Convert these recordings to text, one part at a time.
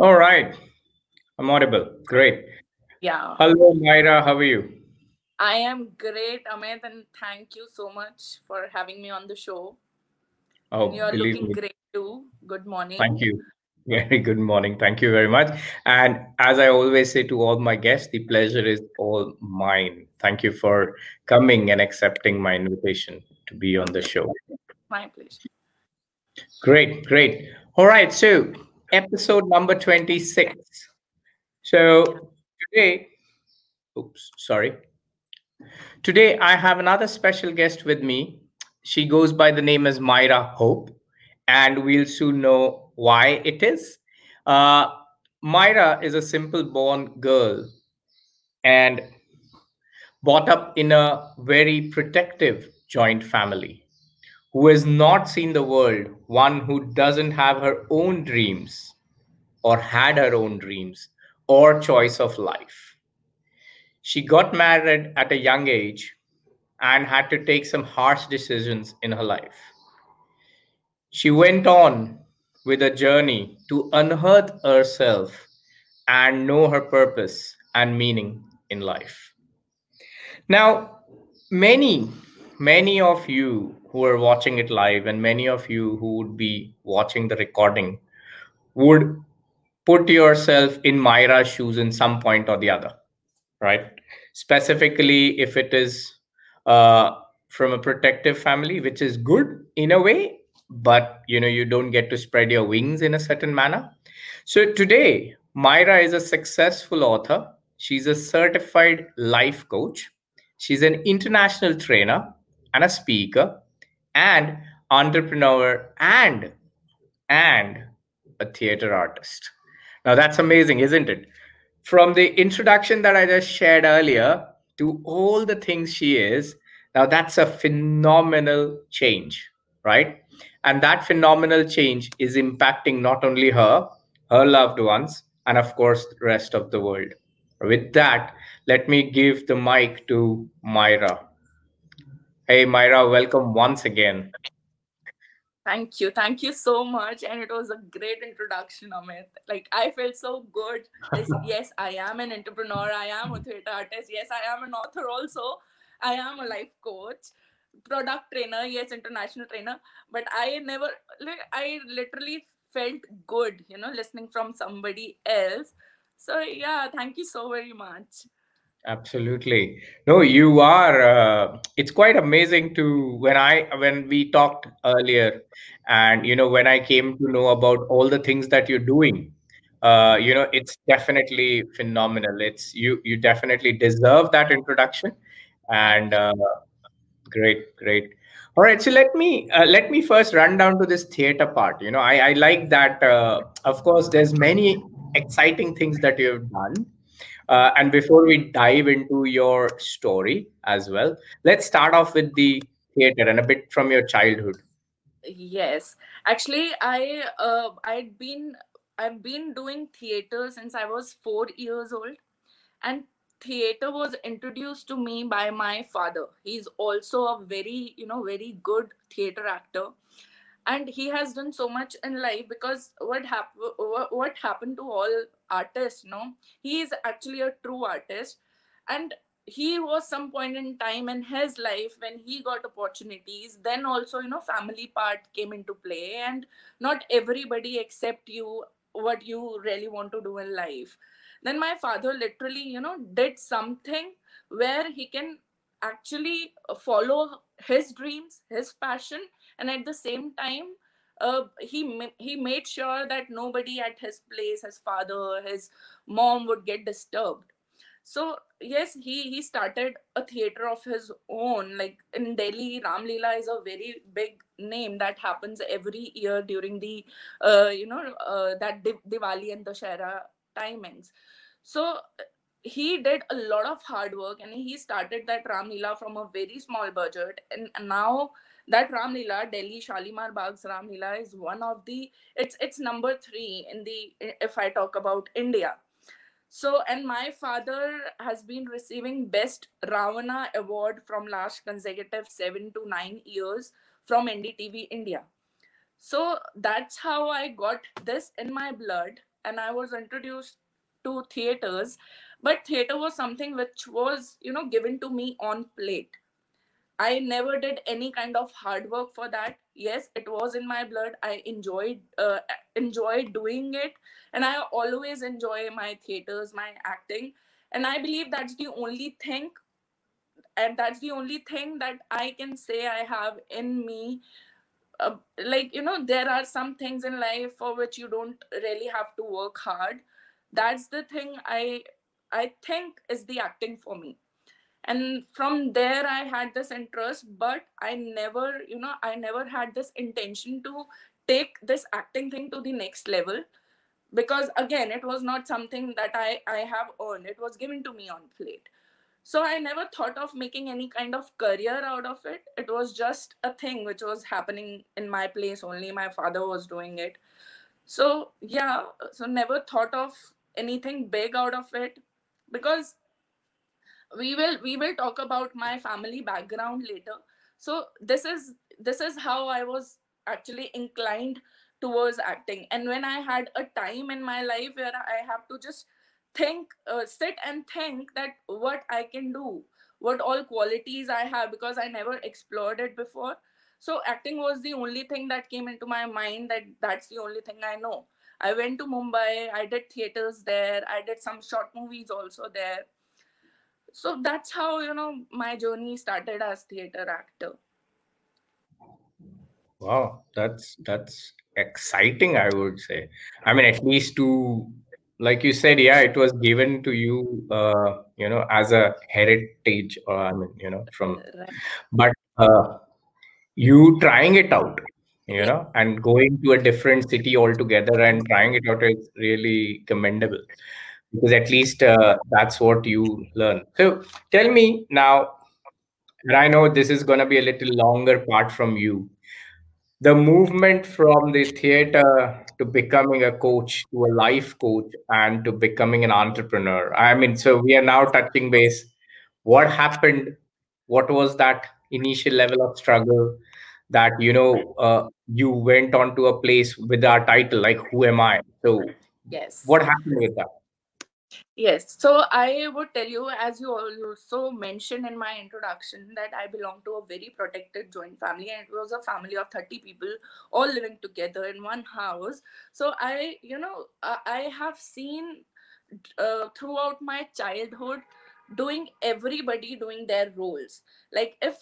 All right. I'm audible. Great. Yeah. Hello, Myra. How are you? I am great, Amit, and thank you so much for having me on the show. Oh, And you're looking me. great too. Good morning. Thank you. Very good morning. Thank you very much. And as I always say to all my guests, the pleasure is all mine. Thank you for coming and accepting my invitation to be on the show. My pleasure. Great, great. All right. So, episode number 26. So, today, oops, sorry. Today, I have another special guest with me. She goes by the name as Myra Hope, and we'll soon know why it is. Uh, Myra is a simple born girl and brought up in a very protective joint family who has not seen the world, one who doesn't have her own dreams or had her own dreams or choice of life. She got married at a young age and had to take some harsh decisions in her life. She went on with a journey to unearth herself and know her purpose and meaning in life. Now, many, many of you who are watching it live and many of you who would be watching the recording would put yourself in Myra's shoes in some point or the other, right? Specifically, if it is uh, from a protective family, which is good in a way, but you know you don't get to spread your wings in a certain manner. So today, Myra is a successful author. She's a certified life coach. She's an international trainer and a speaker and entrepreneur and and a theater artist. Now that's amazing, isn't it? From the introduction that I just shared earlier to all the things she is, now that's a phenomenal change, right? And that phenomenal change is impacting not only her, her loved ones, and of course, the rest of the world. With that, let me give the mic to Myra. Hey, Myra, welcome once again. Thank you. Thank you so much. And it was a great introduction, Amit. Like I felt so good. Yes, yes, I am an entrepreneur. I am a theater artist. Yes, I am an author also. I am a life coach, product trainer, yes, international trainer. But I never like I literally felt good, you know, listening from somebody else. So yeah, thank you so very much. Absolutely. No, you are. Uh, it's quite amazing to when I when we talked earlier, and you know when I came to know about all the things that you're doing. Uh, you know, it's definitely phenomenal. It's you. You definitely deserve that introduction, and uh, great, great. All right, so let me uh, let me first run down to this theater part. You know, I I like that. Uh, of course, there's many exciting things that you've done uh, and before we dive into your story as well, let's start off with the theater and a bit from your childhood. Yes, actually, I uh, I'd been I've been doing theater since I was four years old, and theater was introduced to me by my father. He's also a very you know very good theater actor, and he has done so much in life because what hap- what happened to all artists? Know, he is actually a true artist, and he was some point in time in his life when he got opportunities then also you know family part came into play. And not everybody accept you what you really want to do in life. Then my father literally you know did something where he can actually uh, follow his dreams his passion and at the same time uh, he he made sure that nobody at his place his father his mom would get disturbed. So yes he he started a theater of his own. Like in delhi ramlila is a very big name that happens every year during the uh, you know uh, that Div- diwali and dashera timings so he did a lot of hard work and he started that ramlila from a very small budget and now that ramlila delhi shalimar bagh's ramlila is one of the it's it's number 3 in the if i talk about india so, and my father has been receiving Best Ravana Award from last consecutive seven to nine years from NDTV India. So that's how I got this in my blood. and i was introduced to theaters but theater was something which was you know given to me on plate. I never did any kind of hard work for that. Yes it was in my blood. I enjoyed uh, enjoyed doing it. And i always enjoy my theaters my acting. And i believe that's the only thing and that's the only thing that i can say i have in me. Uh, like you know there are some things in life for which you don't really have to work hard. That's the thing i i think is the acting for me. And from there i had this interest but i never you know i never had this intention to take this acting thing to the next level because again it was not something that i i have earned. It was given to me on plate. So i never thought of making any kind of career out of it. It was just a thing which was happening in my place. Only my father was doing it. So yeah so never thought of anything big out of it because we will we will talk about my family background later. So this is this is how i was actually inclined towards acting. And when i had a time in my life where i have to just think uh, sit and think that what i can do what all qualities i have because i never explored it before. So acting was the only thing that came into my mind that that's the only thing i know i went to mumbai i did theaters there i did some short movies also there. So that's how you know my journey started as theater actor. Wow that's that's exciting i would say. I mean at least to like you said yeah it was given to you uh, you know as a heritage or i mean you know from right. but uh, you trying it out you know and going to a different city altogether and trying it out is really commendable. Because at least uh, that's what you learn. So tell me now and i know this is going to be a little longer part from you. The movement from the theater to becoming a coach to a life coach and to becoming an entrepreneur. I mean so we are now touching base. What happened? What was that initial level of struggle that you know uh, you went on to a place with our title like who am i so yes what happened with that Yes, so I would tell you, as you also mentioned in my introduction, that I belong to a very protected joint family, and it was a family of 30 people all living together in one house. So I, you know, I I have seen uh, throughout my childhood doing everybody doing their roles. Like if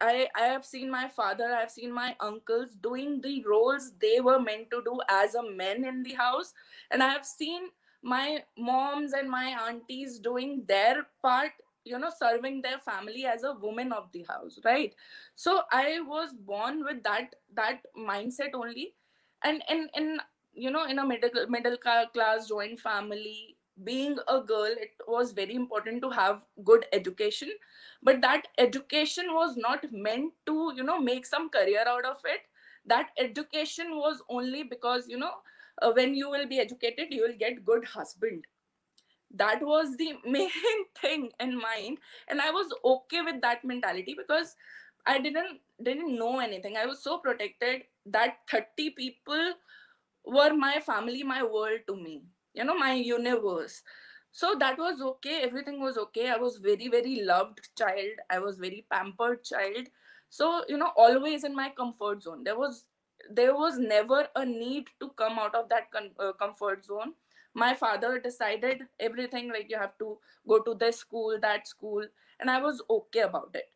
I, I have seen my father, I have seen my uncles doing the roles they were meant to do as a men in the house. And I have seen my moms and my aunties doing their part you know serving their family as a woman of the house right so i was born with that that mindset only and in in you know in a middle middle class joint family being a girl it was very important to have good education. But that education was not meant to you know make some career out of it. That education was only because you know uh, when you will be educated you will get good husband. That was the main thing in mind. And i was okay with that mentality because i didn't didn't know anything. I was so protected that 30 people were my family my world to me you know my universe. So that was okay. Everything was okay. I was very very loved child. I was very pampered child. So you know always in my comfort zone. There was there was never a need to come out of that con- uh, comfort zone. My father decided everything like you have to go to this school that school and i was okay about it.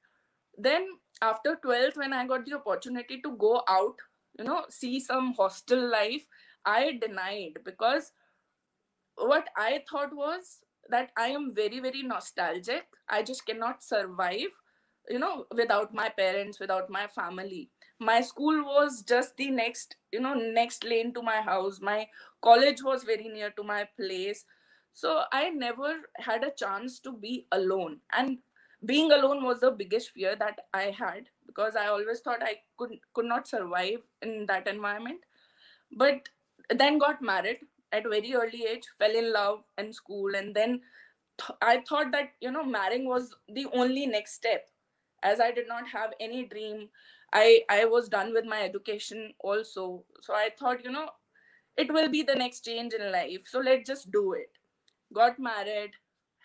Then after 12th when i got the opportunity to go out you know see some hostel life i denied because what i thought was that i am very very nostalgic. I just cannot survive you know without my parents without my family. My school was just the next you know next lane to my house. My college was very near to my place. So i never had a chance to be alone. And being alone was the biggest fear that i had because i always thought i could could not survive in that environment. But then got married at very early age fell in love in school and then th- i thought that you know marrying was the only next step. As i did not have any dream i i was done with my education also. So i thought you know it will be the next change in life. So let's just do it. Got married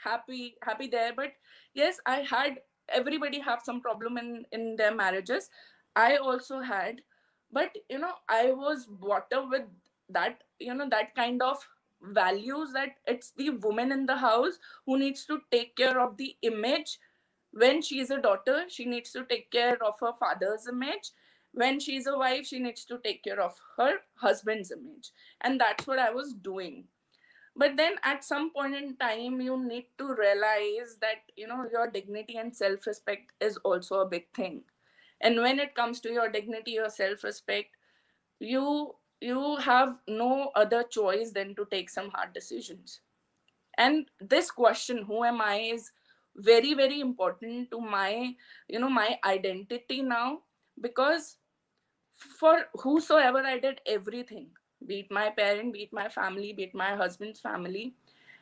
happy happy there. But yes i had everybody have some problem in in their marriages. I also had. But you know i was brought up with that you know that kind of values that it's the woman in the house who needs to take care of the image. When she is a daughter she needs to take care of her father's image. When she's a wife she needs to take care of her husband's image. And that's what i was doing. But then at some point in time you need to realize that you know your dignity and self respect is also a big thing. And when it comes to your dignity your self respect you you have no other choice than to take some hard decisions. And this question who am i is very very important to my you know my identity now because for whosoever i did everything be it my parent be it my family be it my husband's family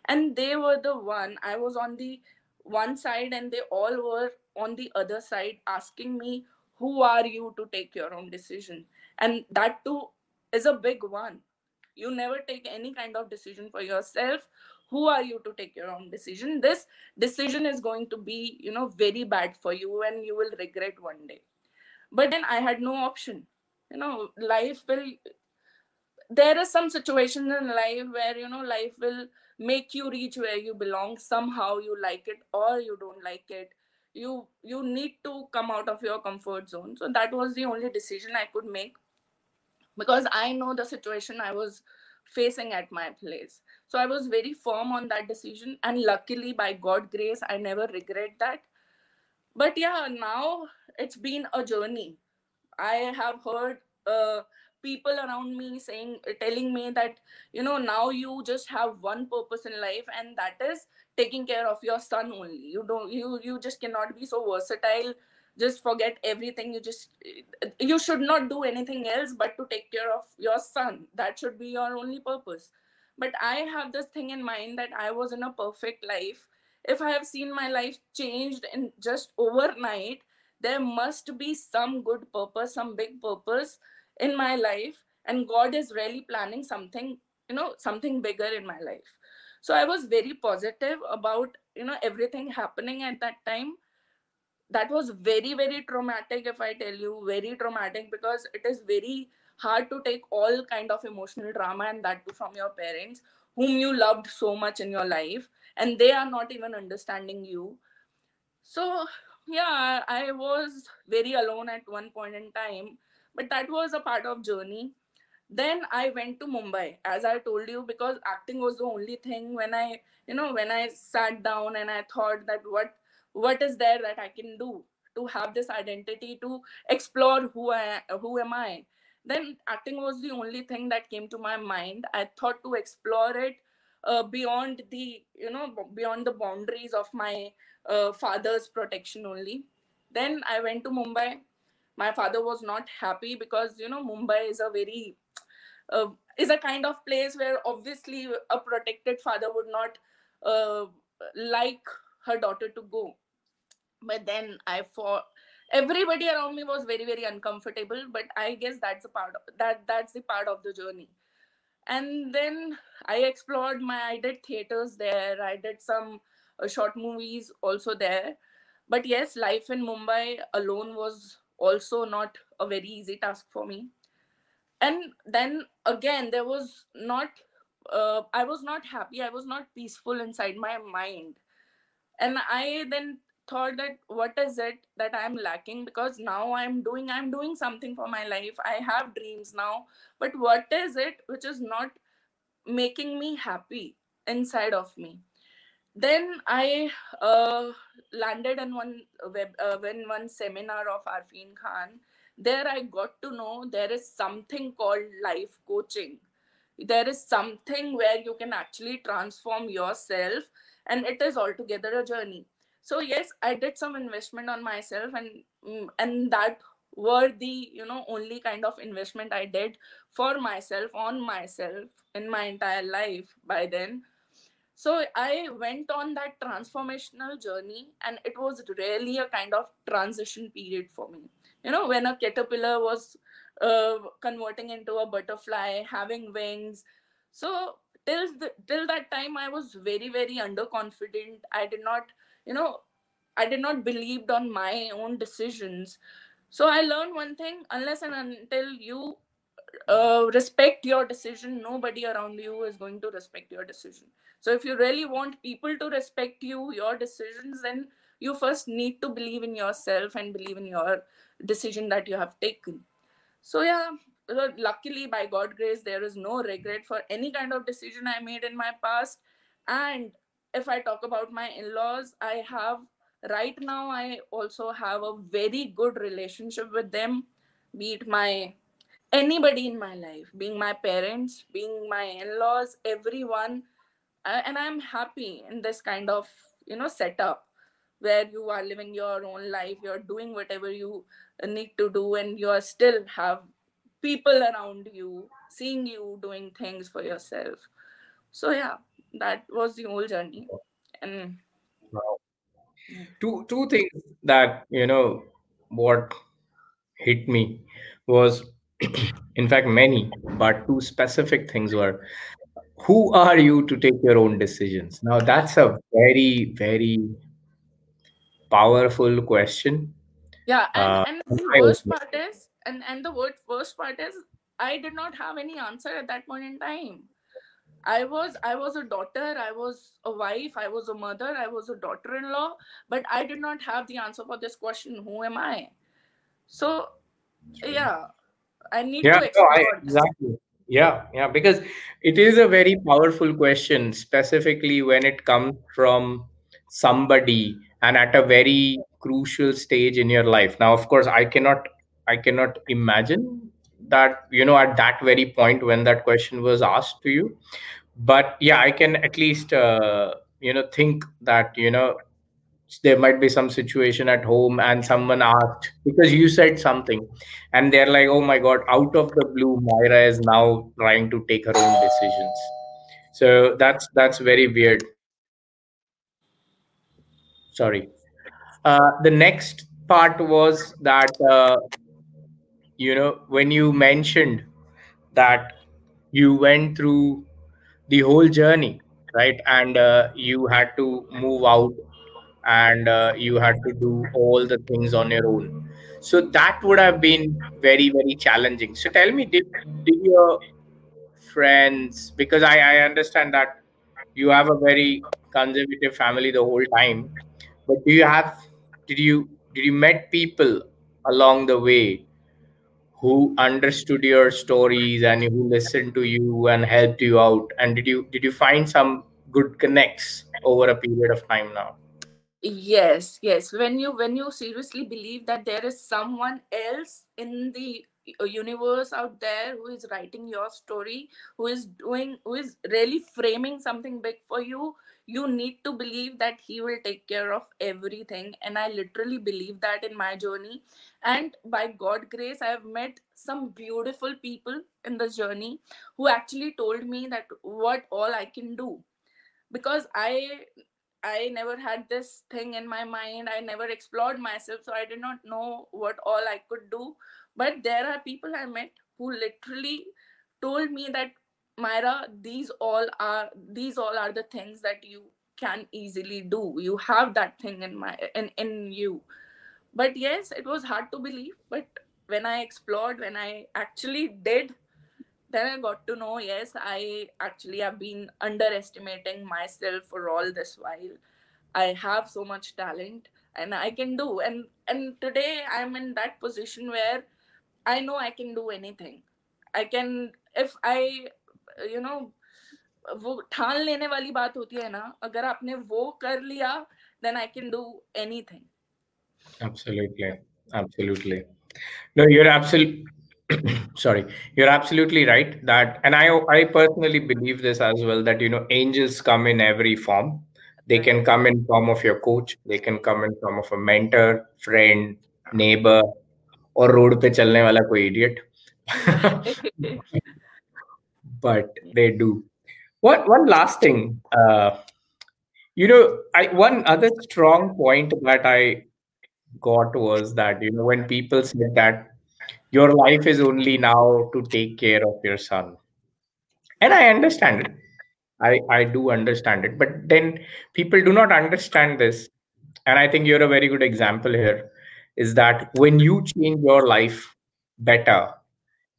and they were the one i was on the one side and they all were on the other side asking me who are you to take your own decision? And that too is a big one. You never take any kind of decision for yourself. Who are you to take your own decision? This decision is going to be you know very bad for you and you will regret one day. But then i had no option. You know life will there are some situations in life where you know life will make you reach where you belong. Somehow you like it or you don't like it. You you need to come out of your comfort zone. So that was the only decision i could make because i know the situation i was facing at my place. So i was very firm on that decision and luckily by god grace i never regret that. But yeah now it's been a journey. I have heard uh, people around me saying telling me that you know now you just have one purpose in life and that is taking care of your son only. You don't you you just cannot be so versatile just forget everything you just you should not do anything else but to take care of your son. That should be your only purpose. But i have this thing in mind that i was in a perfect life. If i have seen my life changed in just overnight there must be some good purpose some big purpose in my life. And god is really planning something you know something bigger in my life. So i was very positive about you know everything happening at that time that was very very traumatic if i tell you very traumatic because it is very hard to take all kind of emotional drama and that too from your parents whom you loved so much in your life and they are not even understanding you. So yeah i was very alone at one point in time but that was a part of journey. Then i went to mumbai as i told you because acting was the only thing when i you know when i sat down and i thought that what what is there that i can do to have this identity to explore who i who am i? Then acting was the only thing that came to my mind. I thought to explore it uh, beyond the you know beyond the boundaries of my uh, father's protection only. Then i went to mumbai. My father was not happy because you know mumbai is a very uh, is a kind of place where obviously a protected father would not uh, like her daughter to go. But then i for everybody around me was very very uncomfortable but i guess that's a part of that that's the part of the journey. And then i explored my i did theaters there i did some uh, short movies also there. But yes life in mumbai alone was also not a very easy task for me. And then again there was not uh, i was not happy i was not peaceful inside my mind and i then thought that what is it that i'm lacking? Because now i'm doing i'm doing something for my life. I have dreams now. But what is it which is not making me happy inside of me? Then i uh, landed in one web uh, when one seminar of arfeen khan. There i got to know there is something called life coaching. There is something where you can actually transform yourself and it is altogether a journey. So yes i did some investment on myself and mm, and that were the you know only kind of investment i did for myself on myself in my entire life by then. So i went on that transformational journey and it was really a kind of transition period for me. You know when a caterpillar was uh, converting into a butterfly having wings. So till the, till that time i was very very underconfident. I did not you know i did not believed on my own decisions. So i learned one thing unless and until you uh, respect your decision nobody around you is going to respect your decision. So if you really want people to respect you your decisions then you first need to believe in yourself and believe in your decision that you have taken. So yeah luckily by god grace there is no regret for any kind of decision i made in my past. And if i talk about my in-laws i have right now i also have a very good relationship with them be it my anybody in my life being my parents being my in-laws everyone. And i'm happy in this kind of you know setup where you are living your own life you're doing whatever you need to do and you are still have people around you seeing you doing things for yourself. So yeah that was the whole journey. And wow. two two things that you know what hit me was in fact many but two specific things were who are you to take your own decisions? Now that's a very very powerful question. Yeah and, uh, and the worst part is and and the word worst part is i did not have any answer at that point in time. I was i was a daughter i was a wife i was a mother i was a daughter-in-law but i did not have the answer for this question who am i? So yeah i need yeah, to no, I, exactly. Yeah yeah because it is a very powerful question specifically when it comes from somebody and at a very crucial stage in your life. Now of course i cannot i cannot imagine that you know at that very point when that question was asked to you. But yeah i can at least uh, you know think that you know there might be some situation at home and someone asked because you said something and they're like oh my god out of the blue myra is now trying to take her own decisions. So that's that's very weird. Sorry. Uh, the next part was that uh, you know when you mentioned that you went through the whole journey right? And uh, you had to move out and uh, you had to do all the things on your own. So that would have been very very challenging. So tell me did, did your friends because I, I understand that you have a very conservative family the whole time but do you have did you did you met people along the way who understood your stories and who listened to you and helped you out? And did you did you find some good connects over a period of time now? Yes yes. When you when you seriously believe that there is someone else in the uh, universe out there who is writing your story who is doing who is really framing something big for you you need to believe that he will take care of everything and i literally believe that in my journey and by god grace i have met some beautiful people in this journey who actually told me that what all i can do because i I never had this thing in my mind. I never explored myself, so I did not know what all I could do. But there are people I met who literally told me that Myra, these all are these all are the things that you can easily do. You have that thing in my in, in you. But yes, it was hard to believe. But when I explored, when I actually did, then I got to know, yes, I actually have been underestimating myself for all this while. I have so much talent and I can do. And and today I'm in that position where I know I can do anything. I can if I you know वो ठान लेने वाली बात होती है ना अगर आपने वो कर लिया then I can do anything. Absolutely. Absolutely. No, you're absolutely sorry you're absolutely right that and i i personally believe this as well that you know angels come in every form they can come in form of your coach they can come in form of a mentor friend neighbor or road pe chalne wala koi idiot but they do one one last thing uh, you know i one other strong point that i got was that you know when people said that your life is only now to take care of your son. And I understand it. I, I do understand it. But then people do not understand this. And I think you're a very good example here is that when you change your life better,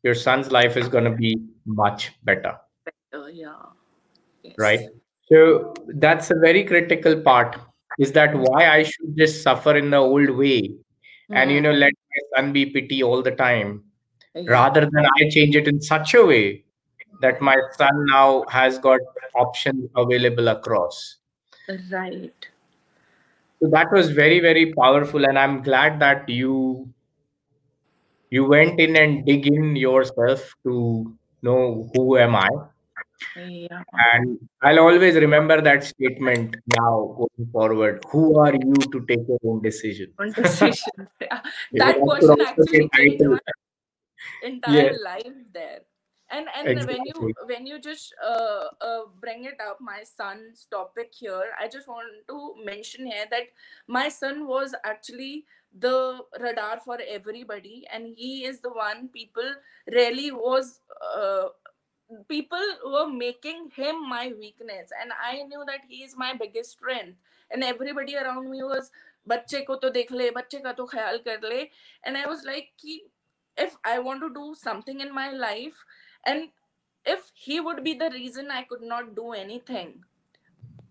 your son's life is going to be much better. Better, yeah. Yes. Right. So that's a very critical part is that why I should just suffer in the old way and you know Mm, let my son be pity all the time yeah. rather than I change it in such a way that my son now has got options available across. Right. So that was very, very powerful, and I'm glad that you you went in and dig in yourself to know who am I. Yeah. And I'll always remember that statement now going forward. Who are you to take your own decision? Decisions. Yeah. That could question actually changed title. my entire Yes, life there and and when you exactly. when you just uh, uh, bring it up my son's topic here i just want to mention here that my son was actually the radar for everybody and he is the one people really was uh, people were making him my weakness and i knew that he is my biggest strength and everybody around me was बच्चे को तो देख ले बच्चे का तो ख्याल कर ले and i was like कि if i want to do something in my life and if he would be the reason i could not do anything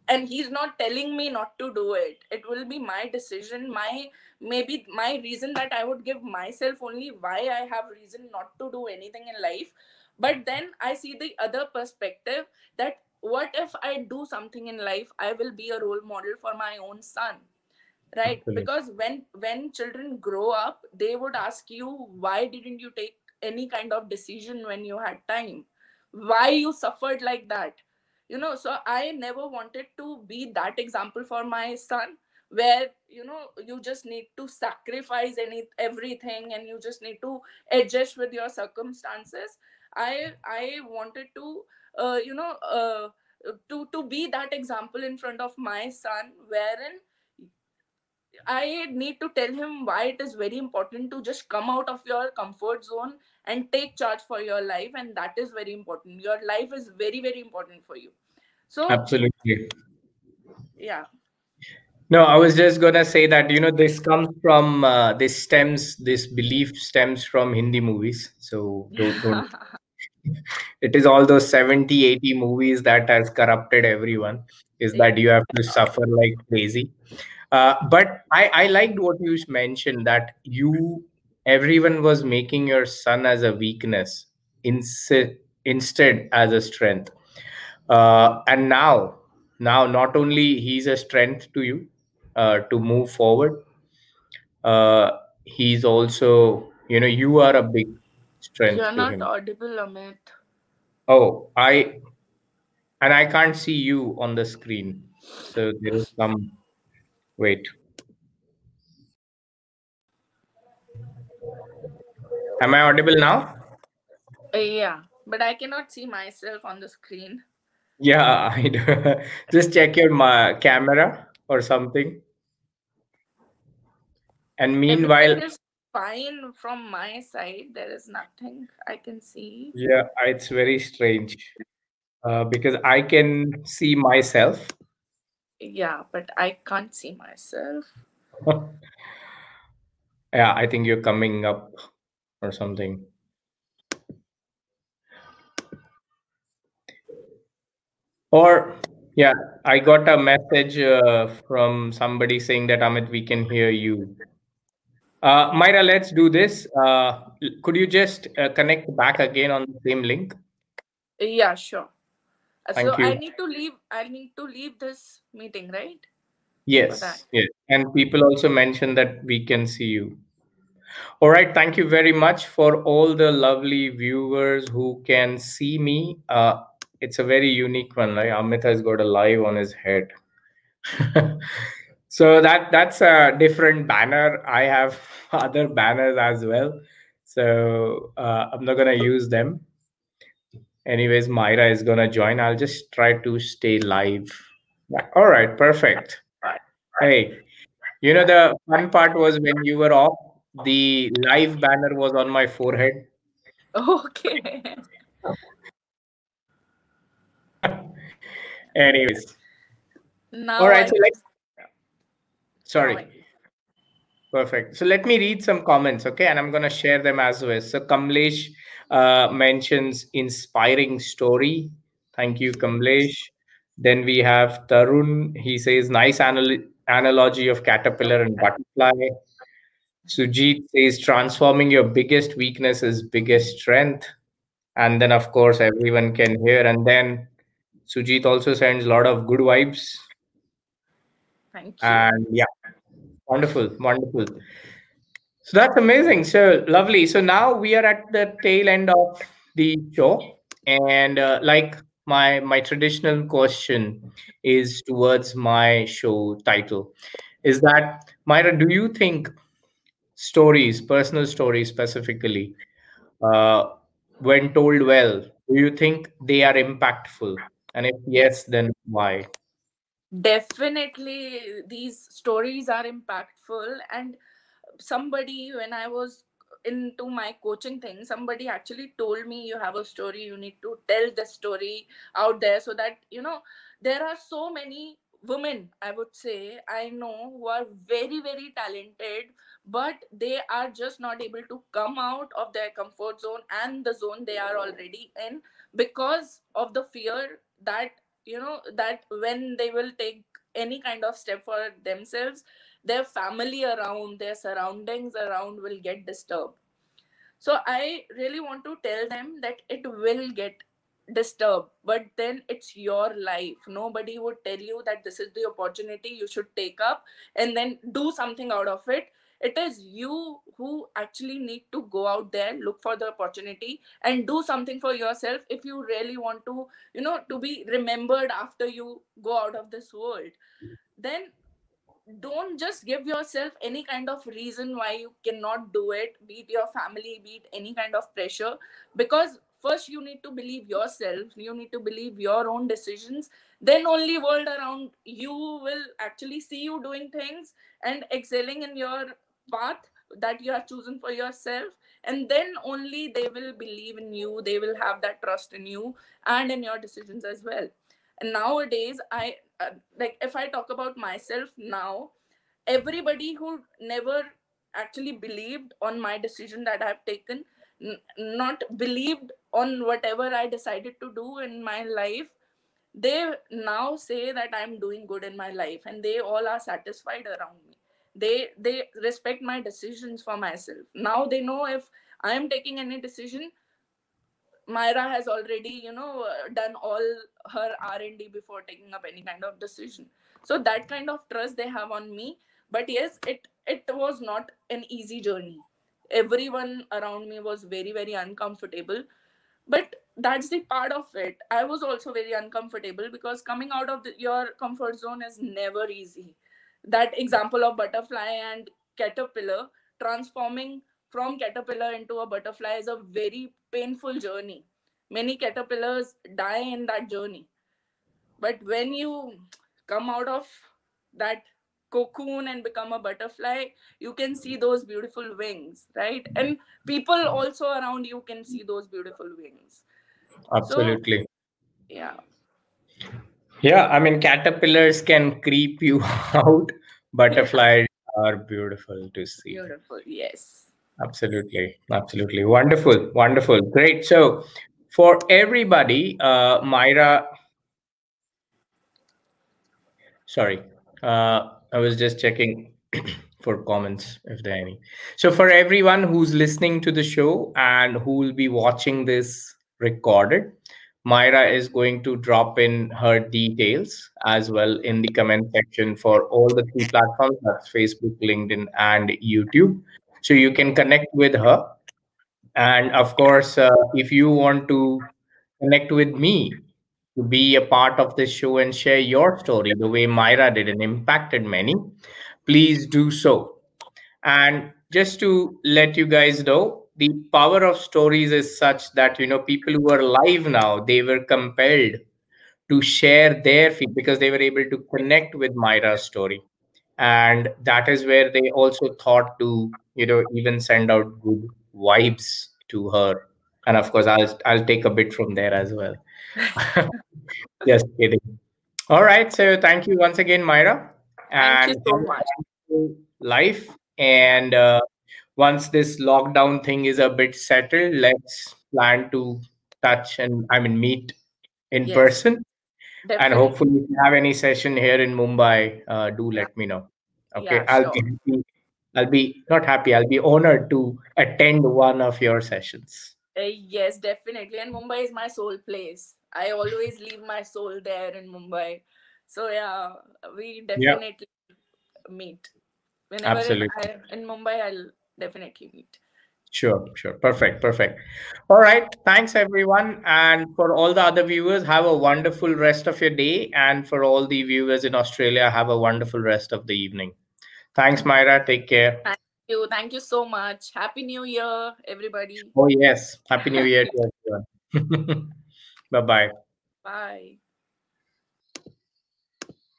and he's not telling me not to do it it will be my decision my maybe my reason that i would give myself only why i have reason not to do anything in life but then i see the other perspective that what if i do something in life i will be a role model for my own son right Absolutely. because when when children grow up they would ask you why didn't you take any kind of decision when you had time. Why you suffered like that? You know so i never wanted to be that example for my son where you know you just need to sacrifice any everything and you just need to adjust with your circumstances. I i wanted to uh, you know uh, to to be that example in front of my son wherein I need to tell him why it is very important to just come out of your comfort zone and take charge for your life. And that is very important. Your life is very, very important for you. So, Absolutely. yeah. No, I was just gonna say that you know this comes from uh, this stems this belief stems from Hindi movies. So don't don't. It is all those 70, 80 movies that has corrupted everyone. Is that you have to suffer like crazy. Uh, but I I liked what you mentioned that you everyone was making your son as a weakness instead instead as a strength. Uh, and now now not only he's a strength to you uh, to move forward uh, he's also you know you are a big strength You're not him audible, Amit. oh i and i can't see you on the screen so there is some wait am i audible now Uh, yeah, but I cannot see myself on the screen. yeah i do. just check your ma- camera or something and meanwhile Everything is fine from my side. There is nothing I can see. yeah it's very strange uh, because i can see myself Yeah, but I can't see myself. yeah i think you're coming up or something or yeah i got a message uh, from somebody saying that amit we can hear you uh, myra let's do this uh, could you just uh, connect back again on the same link Yeah, sure. Uh, thank so you. I need to leave. I need to leave this meeting, right? Yes yes. And people also mentioned that we can see you. All right thank you very much for all the lovely viewers who can see me. Uh, it's a very unique one right? Amit has got a live on his head. So that that's a different banner. I have other banners as well. So uh, i'm not gonna use them anyways myra is gonna join i'll just try to stay live all right perfect hey you know the fun part was when you were off the live banner was on my forehead. Okay. Anyways, Now all right. I So let's. now Sorry. Perfect. So let me read some comments, okay? And I'm going to share them as well. So Kamlesh uh, mentions inspiring story. Thank you, Kamlesh. Then we have Tarun. He says nice anal- analogy of caterpillar and butterfly. Sujit says transforming your biggest weakness is biggest strength. And then, of course, everyone can hear. And then Sujit also sends a lot of good vibes. thank you. And yeah, wonderful, wonderful. So that's amazing. So lovely. So now we are at the tail end of the show, and uh, like my my traditional question is towards my show title, is that Myra? Do you think stories, personal stories specifically, uh, when told well, do you think they are impactful? And if yes, then why? Definitely, these stories are impactful. And somebody, when I was into my coaching thing, somebody actually told me, You have a story, you need to tell the story out there so that, you know, there are so many women, I would say, I know who are very, very talented, but they are just not able to come out of their comfort zone and the zone they are already in because of the fear that you know that when they will take any kind of step for themselves their family around their surroundings around will get disturbed. So i really want to tell them that it will get disturbed but then it's your life. Nobody would tell you that this is the opportunity you should take up and then do something out of it it is you who actually need to go out there look for the opportunity and do something for yourself if you really want to you know to be remembered after you go out of this world. Then don't just give yourself any kind of reason why you cannot do it beat your family beat any kind of pressure because first you need to believe yourself you need to believe your own decisions then only world around you will actually see you doing things and excelling in your path that you have chosen for yourself and then only they will believe in you they will have that trust in you and in your decisions as well. And nowadays i uh, like if i talk about myself now everybody who never actually believed on my decision that i've taken n- not believed on whatever i decided to do in my life they now say that i'm doing good in my life and they all are satisfied around me they they respect my decisions for myself. Now they know if i am taking any decision myra has already you know uh, done all her r&d before taking up any kind of decision. So that kind of trust they have on me. But yes it it was not an easy journey. Everyone around me was very very uncomfortable. But that's the part of it. I was also very uncomfortable because coming out of the, your comfort zone is never easy that example of butterfly and caterpillar transforming from caterpillar into a butterfly is a very painful journey many caterpillars die in that journey but when you come out of that cocoon and become a butterfly you can see those beautiful wings right and people also around you can see those beautiful wings Absolutely. yeah Yeah, I mean, caterpillars can creep you out. Butterflies are beautiful to see. beautiful yes Absolutely. Absolutely. Wonderful. Wonderful. Great. So, for everybody, uh, Myra, sorry, uh, I was just checking for comments if there are any. So, for everyone who's listening to the show and who will be watching this recorded, Myra is going to drop in her details as well in the comment section for all the three platforms that's Facebook, LinkedIn, and YouTube. So you can connect with her. And of course, uh, if you want to connect with me to be a part of this show and share your story the way Myra did and impacted many, please do so. And just to let you guys know, the power of stories is such that you know people who are live now they were compelled to share their feed because they were able to connect with Myra's story, and that is where they also thought to you know even send out good vibes to her. And of course i'll i'll take a bit from there as well. Just kidding. All right. So thank you once again myra. Thank you so much. life. And uh, once this lockdown thing is a bit settled let's plan to touch and i mean meet in Yes. person Definitely. and hopefully if you have any session here in mumbai uh, do let me know okay Yeah, i'll be i'll be not happy i'll be honored to attend one of your sessions Uh, yes, definitely. And Mumbai is my soul place. I always leave my soul there in Mumbai. So yeah, we definitely meet. Whenever Absolutely. I, in Mumbai, I'll definitely meet. Sure, sure. Perfect, perfect. All right. Thanks, everyone. And for all the other viewers, have a wonderful rest of your day. And for all the viewers in Australia, have a wonderful rest of the evening. Thanks, Myra. Take care. Thank you. Thank you so much. Happy New Year, everybody. Oh, yes. Happy New Year to everyone. bye bye. Bye.